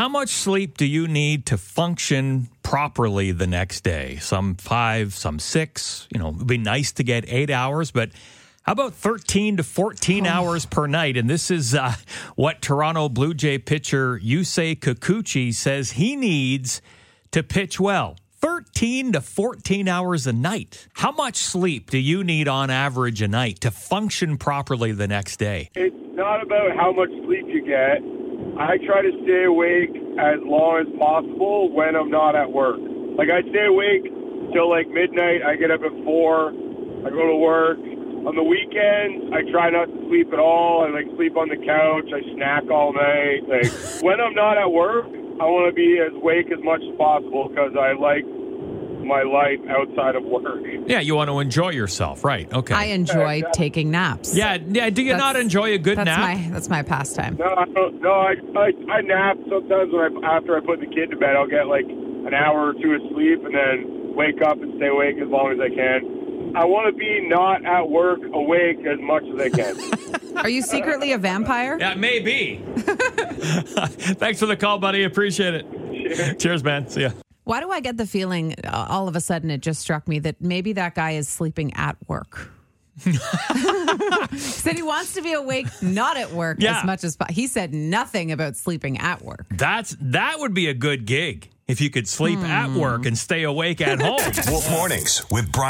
how much sleep do you need to function properly the next day? Some five, some six. You know, it'd be nice to get eight hours, but how about 13 to 14 hours per night? And this is uh, what Toronto Blue Jay pitcher Yusei Kikuchi says he needs to pitch well. 13 to 14 hours a night. How much sleep do you need on average a night to function properly the next day? It's not about how much sleep you get. I try to stay awake as long as possible when I'm not at work. Like I stay awake till like midnight. I get up at four. I go to work. On the weekends, I try not to sleep at all. I like sleep on the couch. I snack all night. Like when I'm not at work, I want to be as awake as much as possible because I like my life outside of work. Yeah, you want to enjoy yourself, right? Okay. I enjoy Yeah, yeah. taking naps. yeah, yeah. Do you That's- not enjoy a good that's nap? my that's my pastime. No, I don't. No, I, I I nap sometimes when I after I put the kid to bed. I'll get like an hour or two of sleep and then wake up and stay awake as long as I can. I want to be not at work awake as much as I can. Are you secretly a vampire? Yeah, maybe. Thanks for the call, buddy. Appreciate it. Cheers, man. See ya. Why do I get the feeling uh, all of a sudden it just struck me that maybe that guy is sleeping at work? said he wants to be awake, not at work Yeah. as much as po- he said nothing about sleeping at work. That's that would be a good gig if you could sleep at work and stay awake at home. Wolf Mornings with Brian.